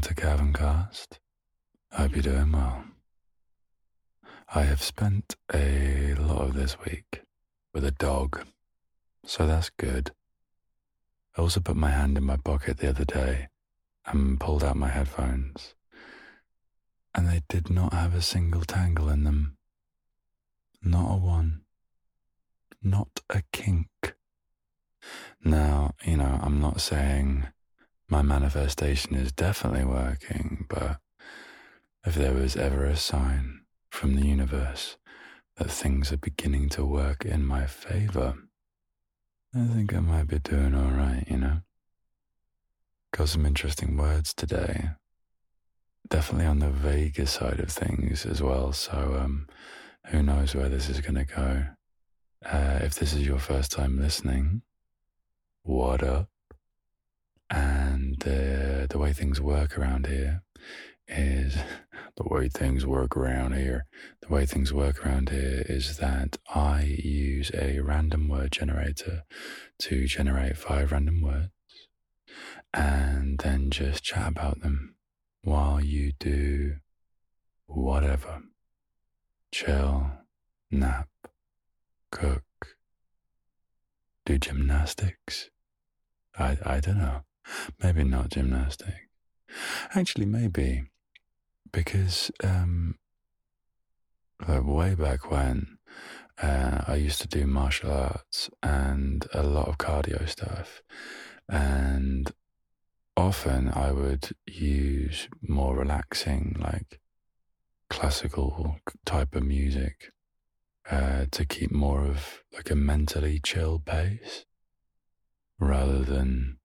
Welcome to Caverncast. Hope you're doing well. I have spent a lot of this week with a dog, so that's good. I also put my hand in my pocket the other day and pulled out my headphones, and they did not have a single tangle in them. Not a one. Not a kink. Now, you know, I'm not saying my manifestation is definitely working, but if there was ever a sign from the universe that things are beginning to work in my favor, I think I might be doing all right, you know? Got some interesting words today. Definitely on the vaguer side of things as well, so um, who knows where this is going to go. Uh, if this is your first time listening, what up? Uh, the way things work around here is the way things work around here. The way things work around here is that I use a random word generator to generate five random words and then just chat about them while you do whatever. Chill, nap, cook, do gymnastics. I, I don't know. Maybe not gymnastic. Actually, maybe because um, like way back when uh, I used to do martial arts and a lot of cardio stuff, and often I would use more relaxing, like classical type of music uh, to keep more of like a mentally chill pace rather than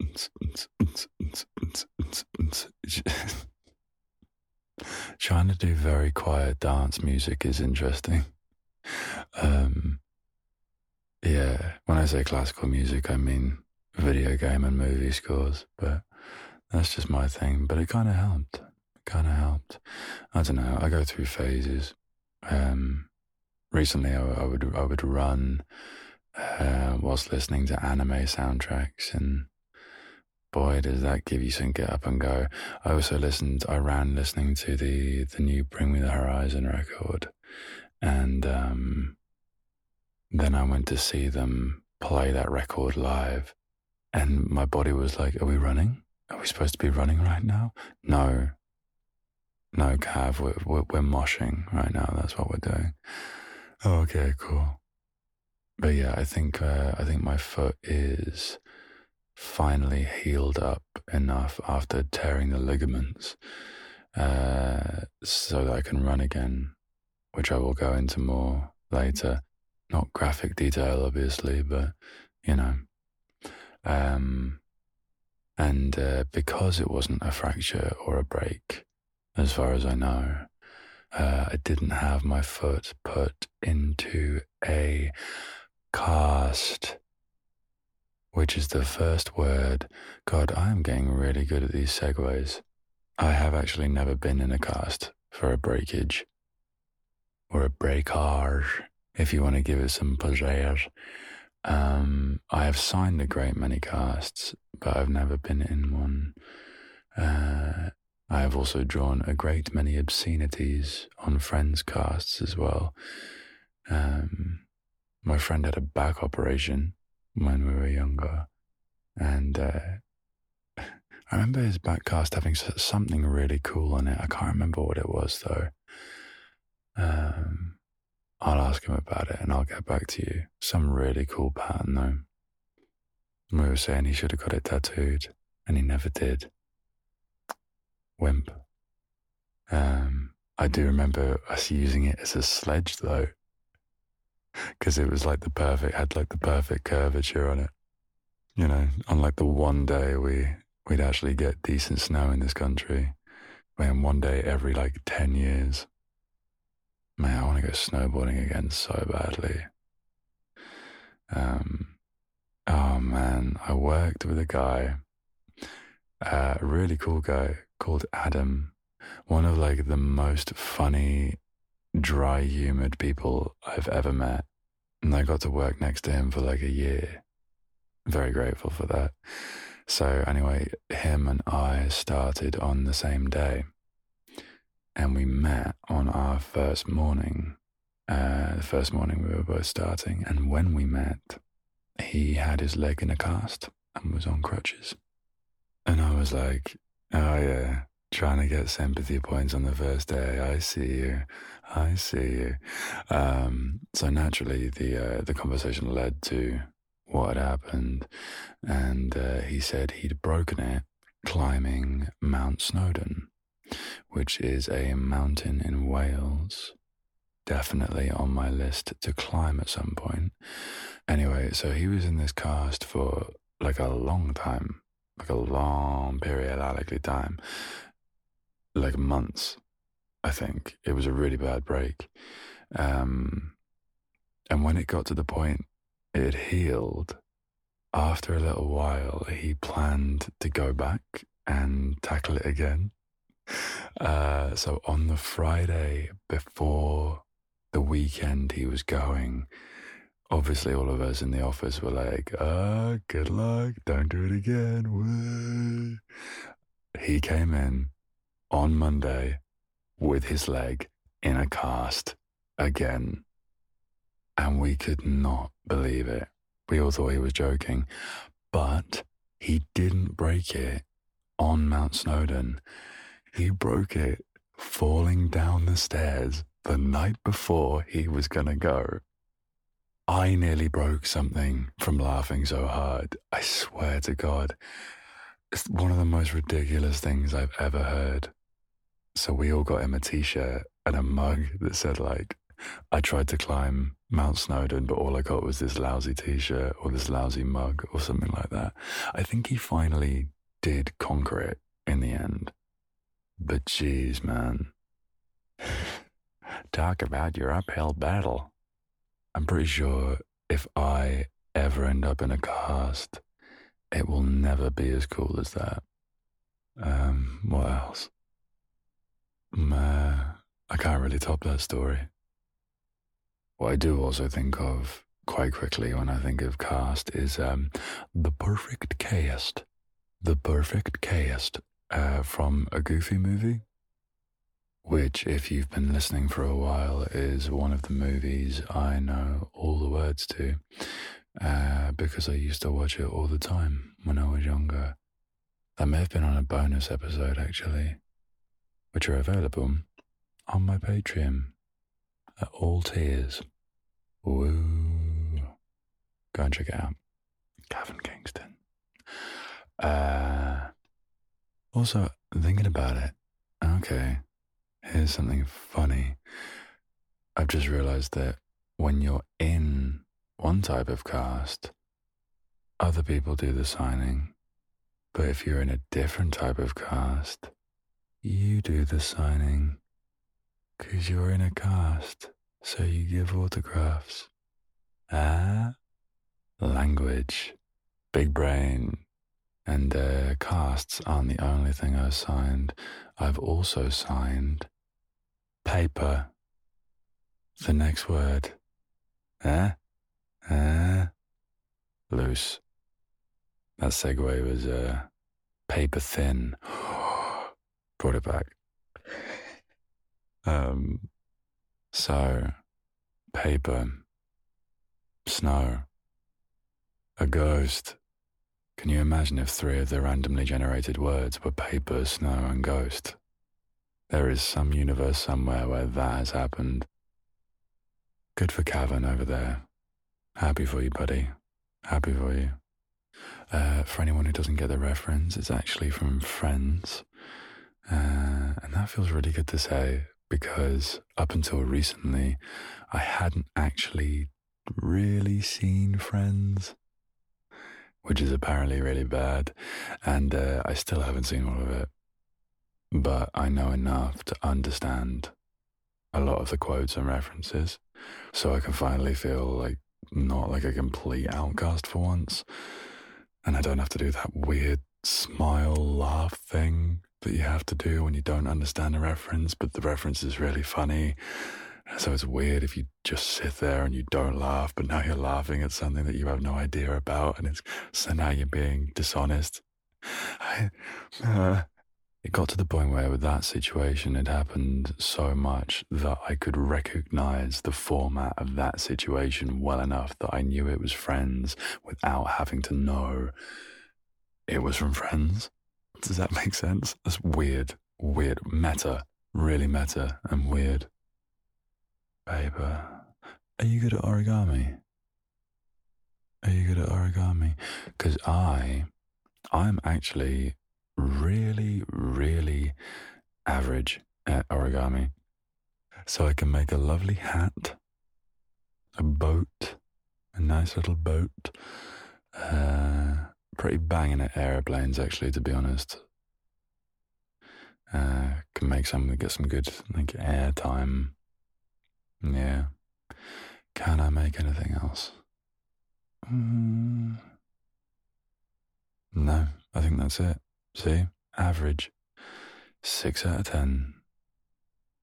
trying to do very quiet dance music is interesting. Um, yeah, when I say classical music, I mean video game and movie scores, but that's just my thing. But it kind of helped. It kind of helped. I don't know. I go through phases. Um, recently, I, I, would I would run uh, whilst listening to anime soundtracks, and boy, does that give you some get up and go. I also listened. I ran listening to the the new Bring Me the Horizon record, and um, then I went to see them play that record live and my body was like, Are we running? Are we supposed to be running right now? No. No, Cav, we're, we're, we're moshing right now. That's what we're doing. Oh, okay, cool. But yeah, I think, uh, I think my foot is finally healed up enough after tearing the ligaments uh, so that I can run again, which I will go into more later. Not graphic detail, obviously, but you know, um, and uh, because it wasn't a fracture or a break, as far as I know, uh, I didn't have my foot put into a cast, which is the first word. God, I am getting really good at these segues. I have actually never been in a cast for a breakage or a breakage, if you want to give it some pleasure. Um, I have signed a great many casts, but I've never been in one. Uh, I have also drawn a great many obscenities on friends' casts as well. Um, my friend had a back operation when we were younger, and uh, I remember his back cast having something really cool on it. I can't remember what it was though. Um, I'll ask him about it and I'll get back to you. Some really cool pattern though. We were saying he should have got it tattooed and he never did. Wimp. Um, I do remember us using it as a sledge though. Because it was like the perfect, had like the perfect curvature on it. You know, on like the one day we, we'd actually get decent snow in this country. When one day every like 10 years. Man, I want to go snowboarding again so badly. Um, oh man, I worked with a guy, uh, a really cool guy called Adam, one of like the most funny, dry humored people I've ever met. And I got to work next to him for like a year. Very grateful for that. So, anyway, him and I started on the same day. And we met on our first morning, uh, the first morning we were both starting. And when we met, he had his leg in a cast and was on crutches. And I was like, oh, yeah, trying to get sympathy points on the first day. I see you. I see. Um, so naturally, the uh, the conversation led to what had happened, and uh, he said he'd broken it climbing Mount Snowdon, which is a mountain in Wales. Definitely on my list to climb at some point. Anyway, so he was in this cast for like a long time, like a long periodically time, like months. I think it was a really bad break. Um, and when it got to the point it healed, after a little while, he planned to go back and tackle it again. Uh, so on the Friday before the weekend he was going, obviously all of us in the office were like, ah, good luck, don't do it again. Woo. He came in on Monday with his leg in a cast again. And we could not believe it. We all thought he was joking. But he didn't break it on Mount Snowdon. He broke it falling down the stairs the night before he was going to go. I nearly broke something from laughing so hard. I swear to God. It's one of the most ridiculous things I've ever heard. So we all got him a t shirt and a mug that said, like, I tried to climb Mount Snowdon, but all I got was this lousy t shirt or this lousy mug or something like that. I think he finally did conquer it in the end. But geez, man. Talk about your uphill battle. I'm pretty sure if I ever end up in a cast, it will never be as cool as that. Um, what else? Uh, I can't really top that story. What I do also think of quite quickly when I think of cast is um, the perfect cast. The perfect cast uh, from a Goofy movie, which, if you've been listening for a while, is one of the movies I know all the words to uh, because I used to watch it all the time when I was younger. That may have been on a bonus episode, actually which are available on my Patreon at all tiers. Woo. Go and check it out. Gavin Kingston. Uh, also, thinking about it, okay, here's something funny. I've just realized that when you're in one type of cast, other people do the signing. But if you're in a different type of cast, you do the signing, 'cause you're in a cast, so you give autographs. Ah, language, big brain. And uh, casts aren't the only thing I've signed. I've also signed paper. The next word. Eh? Eh? Loose. That segue was uh, paper thin brought it back. Um, so, paper, snow, a ghost. Can you imagine if three of the randomly generated words were paper, snow, and ghost? There is some universe somewhere where that has happened. Good for Cavan over there. Happy for you, buddy. Happy for you. Uh, for anyone who doesn't get the reference, it's actually from Friends. Uh, and that feels really good to say because up until recently, I hadn't actually really seen Friends, which is apparently really bad. And uh, I still haven't seen all of it. But I know enough to understand a lot of the quotes and references. So I can finally feel like not like a complete outcast for once. And I don't have to do that weird smile laugh thing that you have to do when you don't understand a reference, but the reference is really funny. So it's weird if you just sit there and you don't laugh, but now you're laughing at something that you have no idea about, and it's so now you're being dishonest. I, uh, it got to the point where with that situation it happened so much that I could recognize the format of that situation well enough that I knew it was friends without having to know it was from friends. Does that make sense? That's weird, weird, meta, really meta and weird. Paper. Are you good at origami? Are you good at origami? Because I, I'm actually really, really average at origami. So I can make a lovely hat, a boat, a nice little boat. Uh, pretty banging at airplanes, actually, to be honest. Uh, can make some, get some good like air time. Yeah. Can I make anything else? Mm. No, I think that's it. See, average. Six out of ten.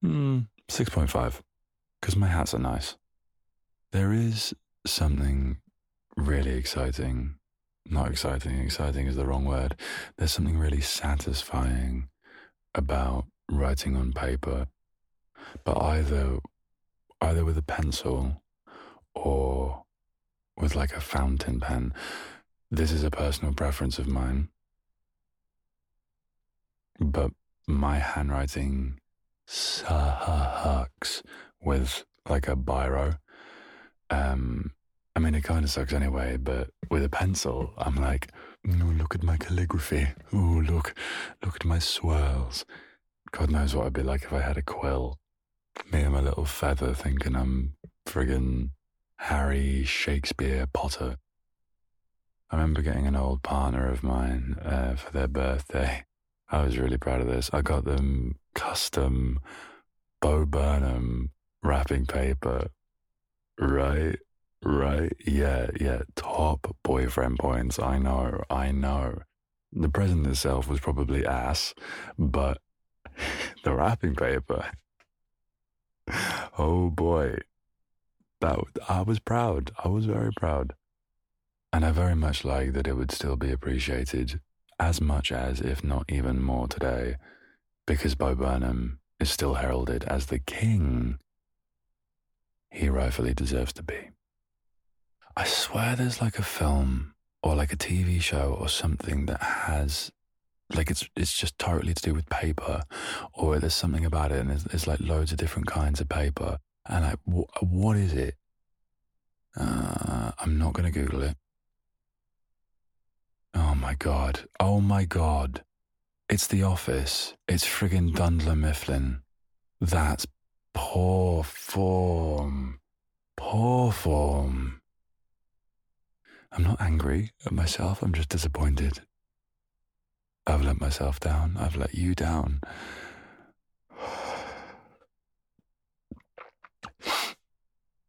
Hmm, 6.5. Because my hats are nice. There is something really exciting. Not exciting, exciting is the wrong word. There's something really satisfying about writing on paper, but either either with a pencil or with like a fountain pen. This is a personal preference of mine. But my handwriting sucks with like a biro. Um, I mean, it kind of sucks anyway, but with a pencil, I'm like, oh, look at my calligraphy. Oh, look, look at my swirls. God knows what I'd be like if I had a quill. Me and my little feather thinking I'm friggin' Harry Shakespeare Potter. I remember getting an old partner of mine uh, for their birthday. I was really proud of this. I got them custom Bo Burnham wrapping paper. Right, right. Yeah, yeah. Top boyfriend points. I know, I know. The present itself was probably ass, but the wrapping paper. Oh boy, that I was proud. I was very proud. And I very much like that it would still be appreciated as much as, if not even more today, because Bo Burnham is still heralded as the king he rightfully deserves to be. I swear there's like a film or like a TV show or something that has like it's it's just totally to do with paper or there's something about it and there's, like loads of different kinds of paper and like, wh- what is it? Uh, I'm not going to Google it. Oh my God. Oh my God. It's The Office. It's friggin' Dunder Mifflin. That's poor form. Poor form. I'm not angry at myself. I'm just disappointed. I've let myself down. I've let you down.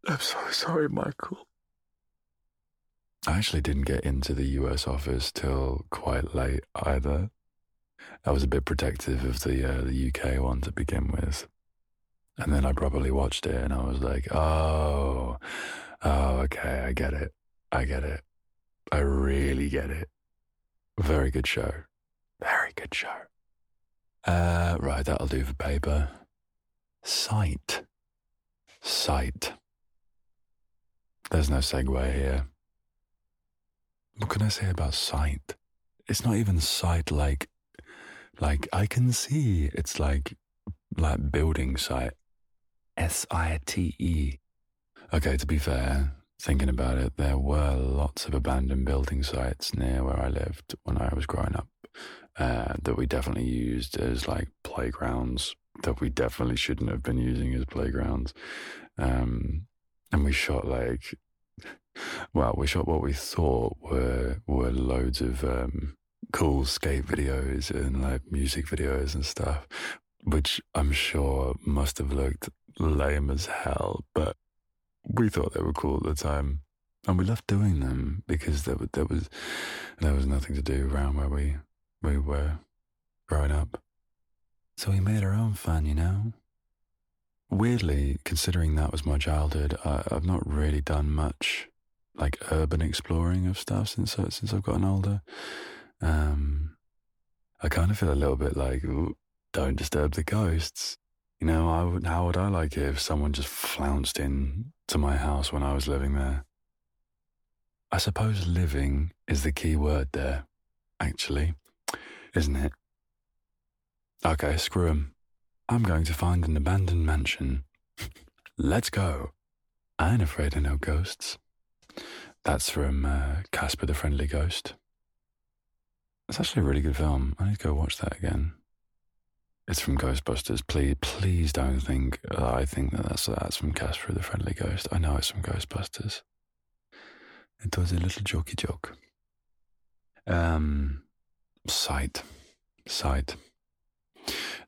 I'm so sorry, Michael. I actually didn't get into the US office till quite late either. I was a bit protective of the uh, the UK one to begin with. And then I probably watched it and I was like, oh, oh, okay, I get it. I get it. I really get it. Very good show. Very good show. Uh, right, that'll do for paper. Sight. Sight. There's no segue here. What can I say about sight? It's not even sight like, like I can see. It's like, like building sight. S I T E. Okay, to be fair, thinking about it, there were lots of abandoned building sites near where I lived when I was growing up uh, that we definitely used as like playgrounds that we definitely shouldn't have been using as playgrounds. Um, and we shot like well, we shot what we thought were were loads of um, cool skate videos and like music videos and stuff, which I'm sure must have looked lame as hell, but we thought they were cool at the time, and we loved doing them because there, there was there was nothing to do around where we we were growing up, so we made our own fun, you know. Weirdly, considering that was my childhood, I, I've not really done much like urban exploring of stuff since since I've gotten older. Um, I kind of feel a little bit like, don't disturb the ghosts. You know, I would, how would I like it if someone just flounced in to my house when I was living there? I suppose living is the key word there, actually, isn't it? Okay, screw 'em. I'm going to find an abandoned mansion. Let's go. I ain't afraid of no ghosts. That's from uh, Casper the Friendly Ghost. It's actually a really good film. I need to go watch that again. It's from Ghostbusters. Please, please don't think uh, I think that that's that's from Casper the Friendly Ghost. I know it's from Ghostbusters. It was a little jokey joke. Um, site, site.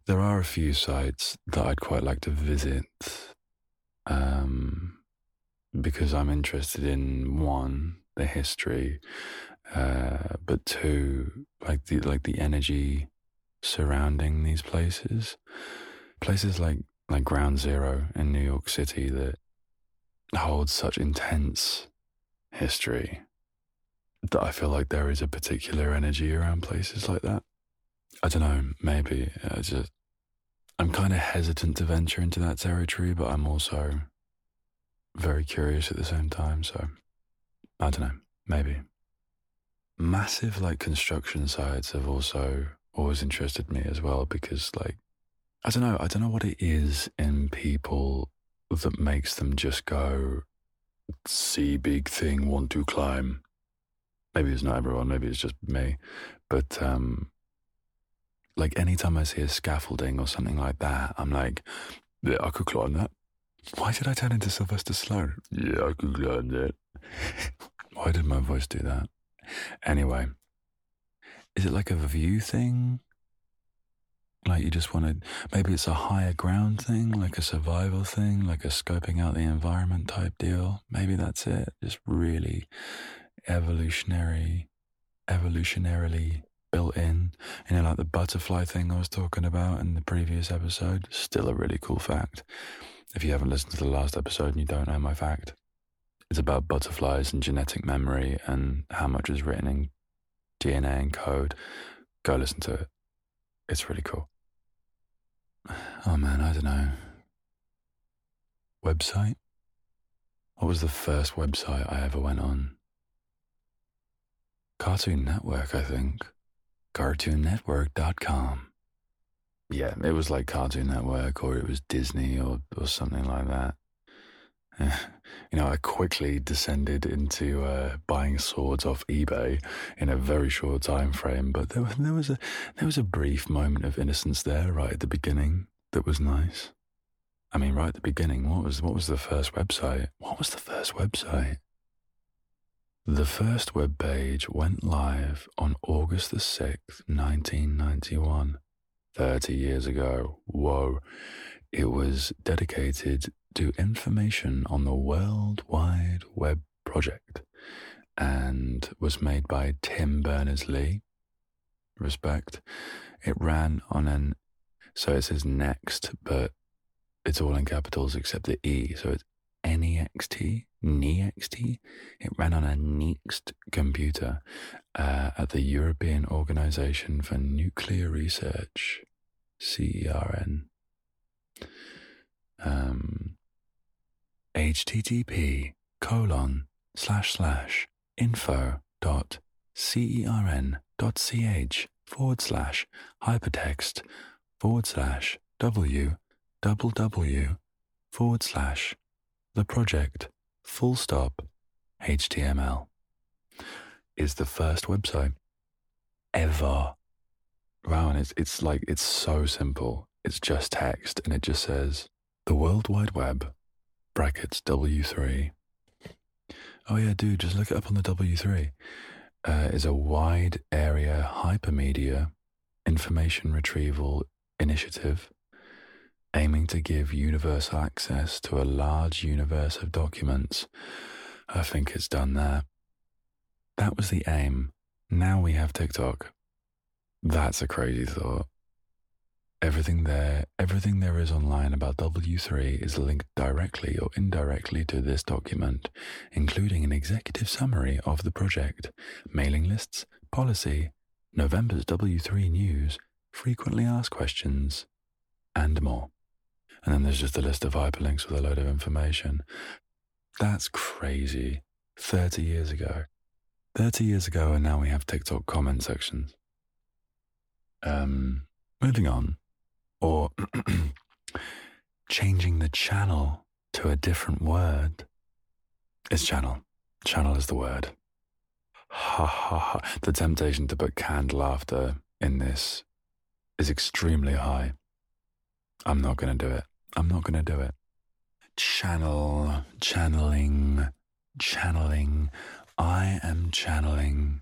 There are a few sites that I'd quite like to visit. Um, because I'm interested in one, the history, uh, but two, like the like the energy surrounding these places. Places like, like Ground Zero in New York City that hold such intense history that I feel like there is a particular energy around places like that. I don't know, maybe. I just, I'm kind of hesitant to venture into that territory, but I'm also very curious at the same time. So I don't know, maybe. Massive like construction sites have also always interested me as well because like I don't know, I don't know what it is in people that makes them just go see big thing, want to climb. Maybe it's not everyone, maybe it's just me. But um like anytime I see a scaffolding or something like that, I'm like, yeah, I could climb that. Why did I turn into Sylvester Stallone? Yeah, I could climb that. Why did my voice do that? Anyway, is it like a view thing? Like you just want to, maybe it's a higher ground thing, like a survival thing, like a scoping out the environment type deal. Maybe that's it. Just really evolutionary, evolutionarily built in. You know, like the butterfly thing I was talking about in the previous episode. Still a really cool fact. If you haven't listened to the last episode and you don't know my fact, it's about butterflies and genetic memory and how much is written in DNA and code. Go listen to it. It's really cool. Oh man, I don't know. Website? What was the first website I ever went on? Cartoon Network, I think. CartoonNetwork.com. Yeah, it was like Cartoon Network or it was Disney or, or something like that. you know, I quickly descended into uh, buying swords off eBay in a very short time frame. But there, there was a there was a brief moment of innocence there, right at the beginning, that was nice. I mean, right at the beginning, what was what was the first website? What was the first website? The first web page went live on August the sixth, nineteen ninety one. 30 years ago. Whoa. It was dedicated to information on the World Wide Web project and was made by Tim Berners Lee. Respect. It ran on an, so it says next, but it's all in capitals except the E. So it's NEXT, NEXT. It ran on a Next computer uh, at the European Organization for Nuclear Research, CERN. Um, http colon slash slash info dot cern dot ch forward slash hypertext forward slash w double w forward slash the project full stop html is the first website ever. Wow and it's it's like it's so simple it's just text and it just says the world wide web brackets W3. Oh, yeah, dude, just look it up on the W3. Uh, is a wide area hypermedia information retrieval initiative aiming to give universal access to a large universe of documents. I think it's done there. That was the aim. Now we have TikTok. That's a crazy thought. Everything there, everything there is online about W3 is linked directly or indirectly to this document, including an executive summary of the project, mailing lists, policy, November's W3 News, frequently asked questions, and more. And then there's just a list of hyperlinks with a load of information. That's crazy. 30 years ago. 30 years ago, and now we have TikTok comment sections. Um, moving on, or changing the channel to a different word. It's channel. Channel is the word. Ha ha ha. The temptation to put canned laughter in this is extremely high. I'm not going to do it. I'm not going to do it. Channel, channeling, channeling. I am channeling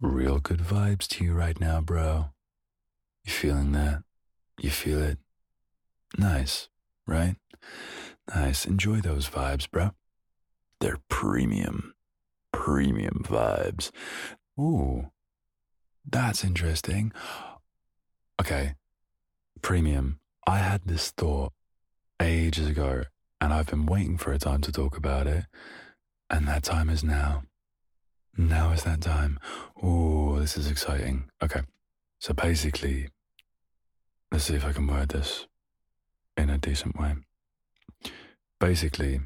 real good vibes to you right now, bro. You feeling that? You feel it? Nice, right? Nice. Enjoy those vibes, bro. They're premium, premium vibes. Ooh, that's interesting. Okay, premium. I had this thought ages ago, and I've been waiting for a time to talk about it, and that time is now. Now is that time. Ooh, this is exciting. Okay, so basically, let's see if I can word this in a decent way. Basically,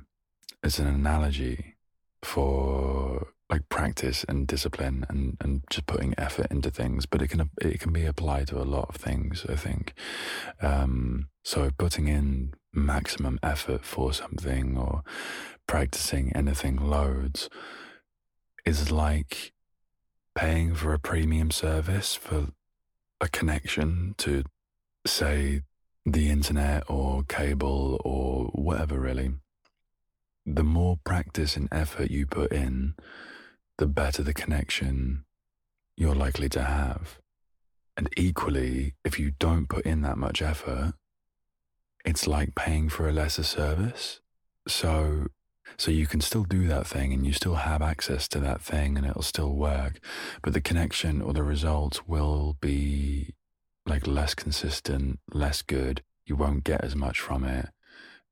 it's an analogy for like practice and discipline and, and just putting effort into things, but it can it can be applied to a lot of things. I think. Um, so putting in maximum effort for something or practicing anything loads is like paying for a premium service for a connection to say the internet or cable or whatever really the more practice and effort you put in the better the connection you're likely to have. And equally, if you don't put in that much effort, it's like paying for a lesser service. So, so you can still do that thing and you still have access to that thing and it'll still work, but the connection or the results will be like less consistent, less good. You won't get as much from it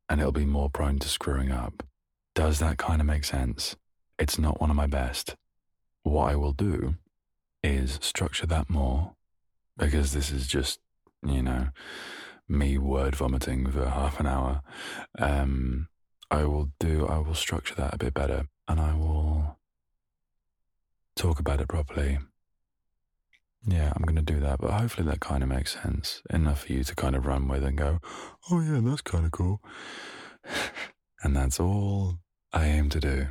and it'll be more prone to screwing up. Does that kind of make sense? It's not one of my best. What I will do is structure that more because this is just, you know, me word vomiting for half an hour. Um, I will do, I will structure that a bit better and I will talk about it properly. Yeah, I'm going to do that, but hopefully that kind of makes sense enough for you to kind of run with and go, oh, yeah, that's kind of cool. and that's all I aim to do.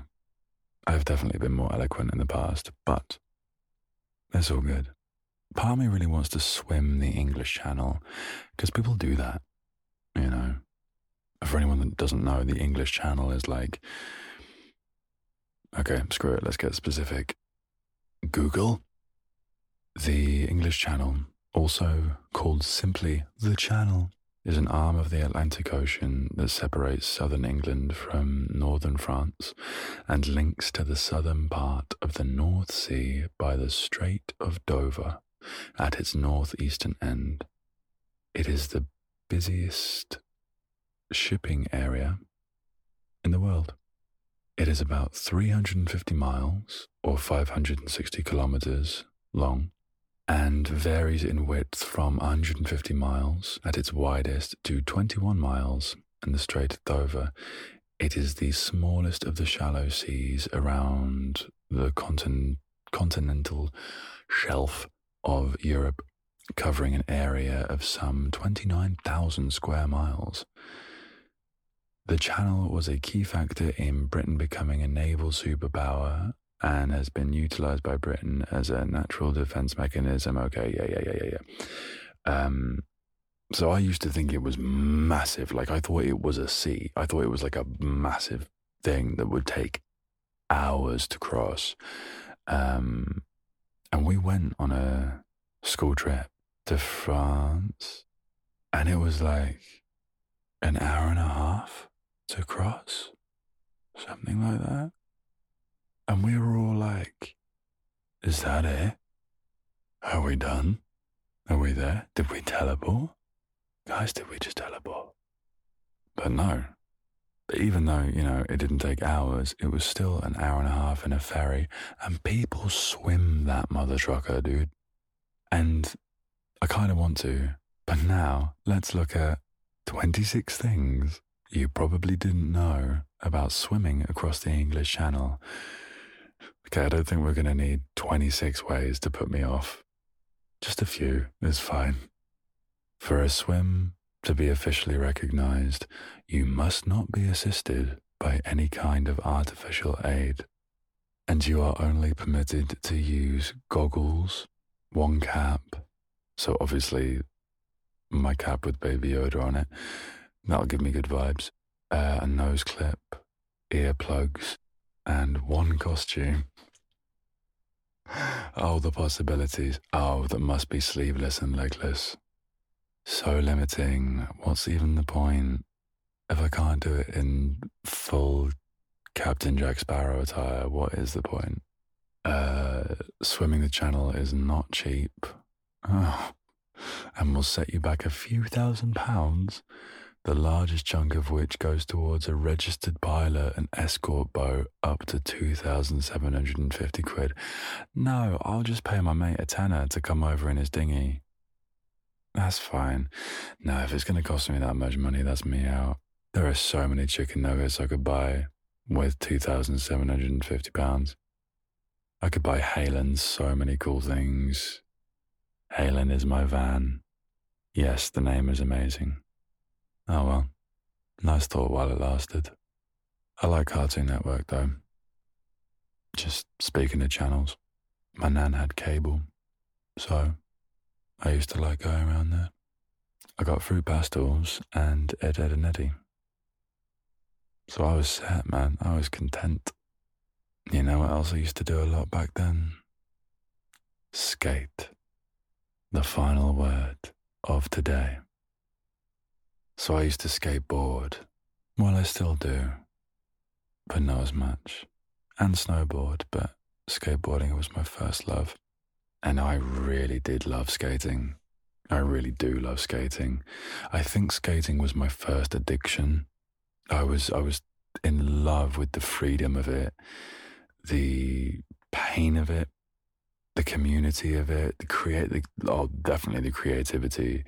I've definitely been more eloquent in the past, but that's all good. Me really wants to swim the English Channel because people do that, you know. For anyone that doesn't know, the English Channel is like, okay, screw it, let's get specific. Google, the English Channel, also called simply the Channel, is an arm of the Atlantic Ocean that separates southern England from northern France and links to the southern part of the North Sea by the Strait of Dover at its northeastern end. It is the busiest shipping area in the world. It is about 350 miles or 560 kilometers long and varies in width from 150 miles at its widest to 21 miles in the Strait of Dover. It is the smallest of the shallow seas around the continent, continental shelf of Europe, covering an area of some 29,000 square miles. The channel was a key factor in Britain becoming a naval superpower and has been utilized by Britain as a natural defense mechanism. Okay, yeah, yeah, yeah, yeah, yeah. Um, so I used to think it was massive. Like I thought it was a sea. I thought it was like a massive thing that would take hours to cross. Um, and we went on a school trip to France, and it was like an hour and a half to cross, something like that. And we were all like, Is that it? Are we done? Are we there? Did we teleport? Guys, did we just teleport? But no. But even though, you know, it didn't take hours, it was still an hour and a half in a ferry, and people swim that mother trucker, dude. And I kind of want to. But now let's look at 26 things you probably didn't know about swimming across the English Channel. Okay, I don't think we're going to need 26 ways to put me off. Just a few is fine. For a swim to be officially recognized, you must not be assisted by any kind of artificial aid, and you are only permitted to use goggles, one cap, so obviously my cap with Baby Yoda on it, that'll give me good vibes, uh, a nose clip, earplugs, and one costume. Oh, the possibilities. Oh, that must be sleeveless and legless. So limiting. What's even the point if I can't do it in full Captain Jack Sparrow attire? What is the point? Uh, swimming the channel is not cheap. Oh, and will set you back a few thousand pounds the largest chunk of which goes towards a registered pilot and escort boat up to 2,750 quid. No, I'll just pay my mate a tenner to come over in his dinghy. That's fine. No, if it's going to cost me that much money, that's me out. There are so many chicken nuggets I could buy with 2,750 pounds. I could buy Haylen so many cool things. Haylen is my van. Yes, the name is amazing. Oh well, nice thought while it lasted. I like Cartoon Network though. Just speaking of channels, my nan had cable, so I used to like going around there. I got Fruit Pastilles and Ed, Ed and Eddy. So I was set, man. I was content. You know what else I used to do a lot back then? Skate. The final word of today. So I used to skateboard. Well, I still do, but not as much. And snowboard, but skateboarding was my first love. And I really did love skating. I really do love skating. I think skating was my first addiction. I was I was in love with the freedom of it, the pain of it, the community of it, the create the oh definitely the creativity.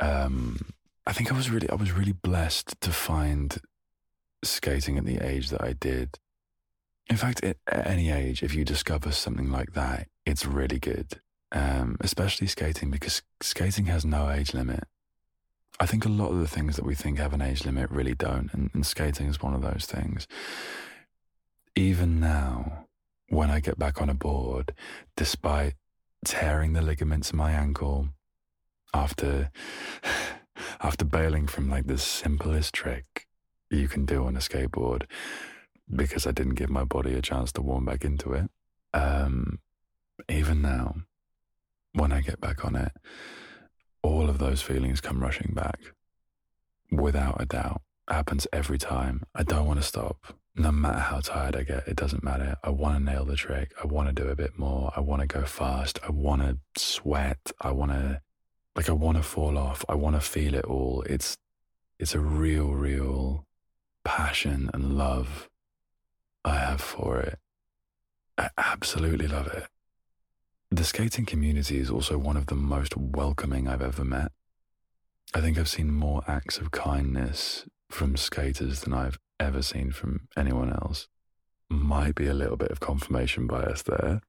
Um, I think I was really I was really blessed to find skating at the age that I did. In fact, at any age, if you discover something like that, it's really good. Um, especially skating because skating has no age limit. I think a lot of the things that we think have an age limit really don't, and, and skating is one of those things. Even now, when I get back on a board, despite tearing the ligaments in my ankle after after bailing from like the simplest trick you can do on a skateboard because I didn't give my body a chance to warm back into it. Um, even now, when I get back on it, all of those feelings come rushing back without a doubt. Happens every time. I don't want to stop. No matter how tired I get, it doesn't matter. I want to nail the trick. I want to do a bit more. I want to go fast. I want to sweat. I want to like I want to fall off. I want to feel it all. It's it's a real, real passion and love I have for it. I absolutely love it. The skating community is also one of the most welcoming I've ever met. I think I've seen more acts of kindness from skaters than I've ever seen from anyone else. Might be a little bit of confirmation bias there.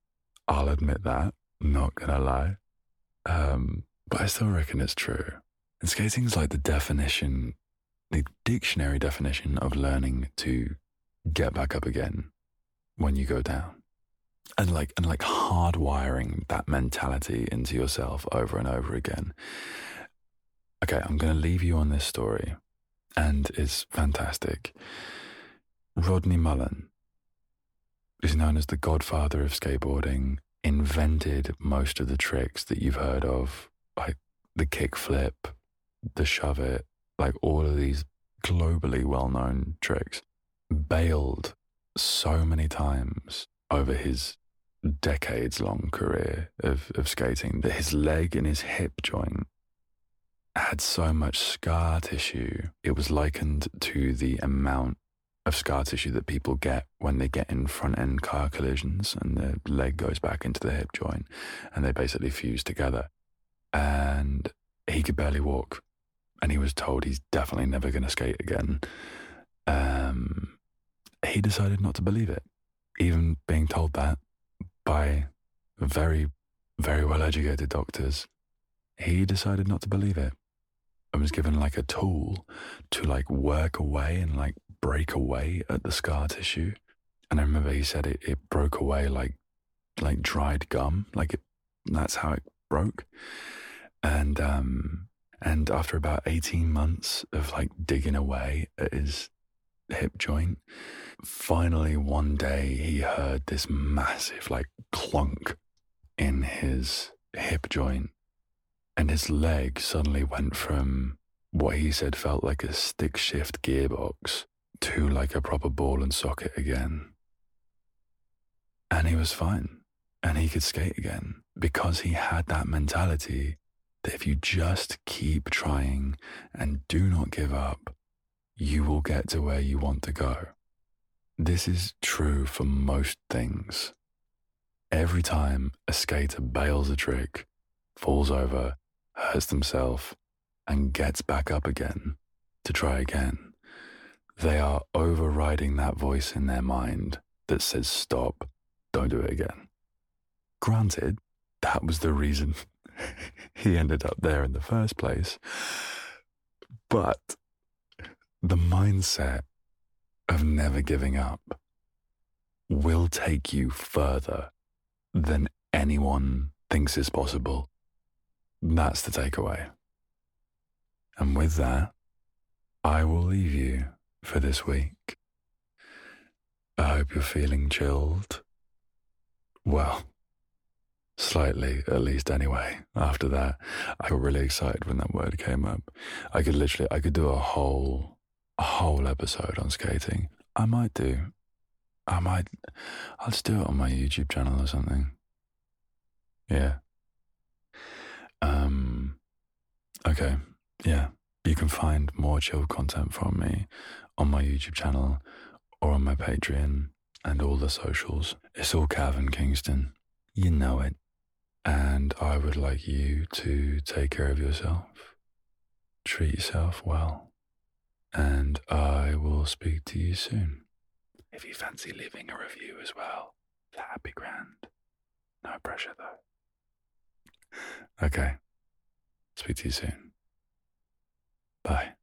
I'll admit that, not gonna lie. Um, but I still reckon it's true. And skating's like the definition, the dictionary definition of learning to get back up again when you go down. And like and like hardwiring that mentality into yourself over and over again. Okay, I'm gonna leave you on this story, and it's fantastic. Rodney Mullen is known as the godfather of skateboarding, invented most of the tricks that you've heard of like the kickflip, the shove it, like all of these globally well known tricks, bailed so many times over his decades long career of, of skating that his leg and his hip joint had so much scar tissue. It was likened to the amount of scar tissue that people get when they get in front end car collisions and their leg goes back into the hip joint and they basically fuse together. And he could barely walk. And he was told he's definitely never going to skate again. Um, he decided not to believe it, even being told that by very, very well educated doctors. He decided not to believe it and was given like a tool to like work away and like break away at the scar tissue. And I remember he said it, it broke away like like dried gum, like it that's how it broke. And um and after about 18 months of like digging away at his hip joint, finally one day he heard this massive like clunk in his hip joint and his leg suddenly went from what he said felt like a stick shift gearbox to like a proper ball and socket again. And he was fine. And he could skate again because he had that mentality that if you just keep trying and do not give up, you will get to where you want to go. This is true for most things. Every time a skater bails a trick, falls over, hurts themselves, and gets back up again to try again, they are overriding that voice in their mind that says, Stop, don't do it again. Granted, that was the reason he ended up there in the first place. But the mindset of never giving up will take you further than anyone thinks is possible. That's the takeaway. And with that, I will leave you for this week. I hope you're feeling chilled. Well, slightly, at least anyway. After that, I got really excited when that word came up. I could literally, I could do a whole, a whole episode on skating. I might do. I might, I'll just do it on my YouTube channel or something. Yeah. Um, okay. Yeah. You can find more chill content from me on my YouTube channel or on my Patreon and all the socials. It's all Calvin Kingston. You know it. And I would like you to take care of yourself, treat yourself well, and I will speak to you soon. If you fancy leaving a review as well, that'd be grand. No pressure though. Okay. Speak to you soon. Bye.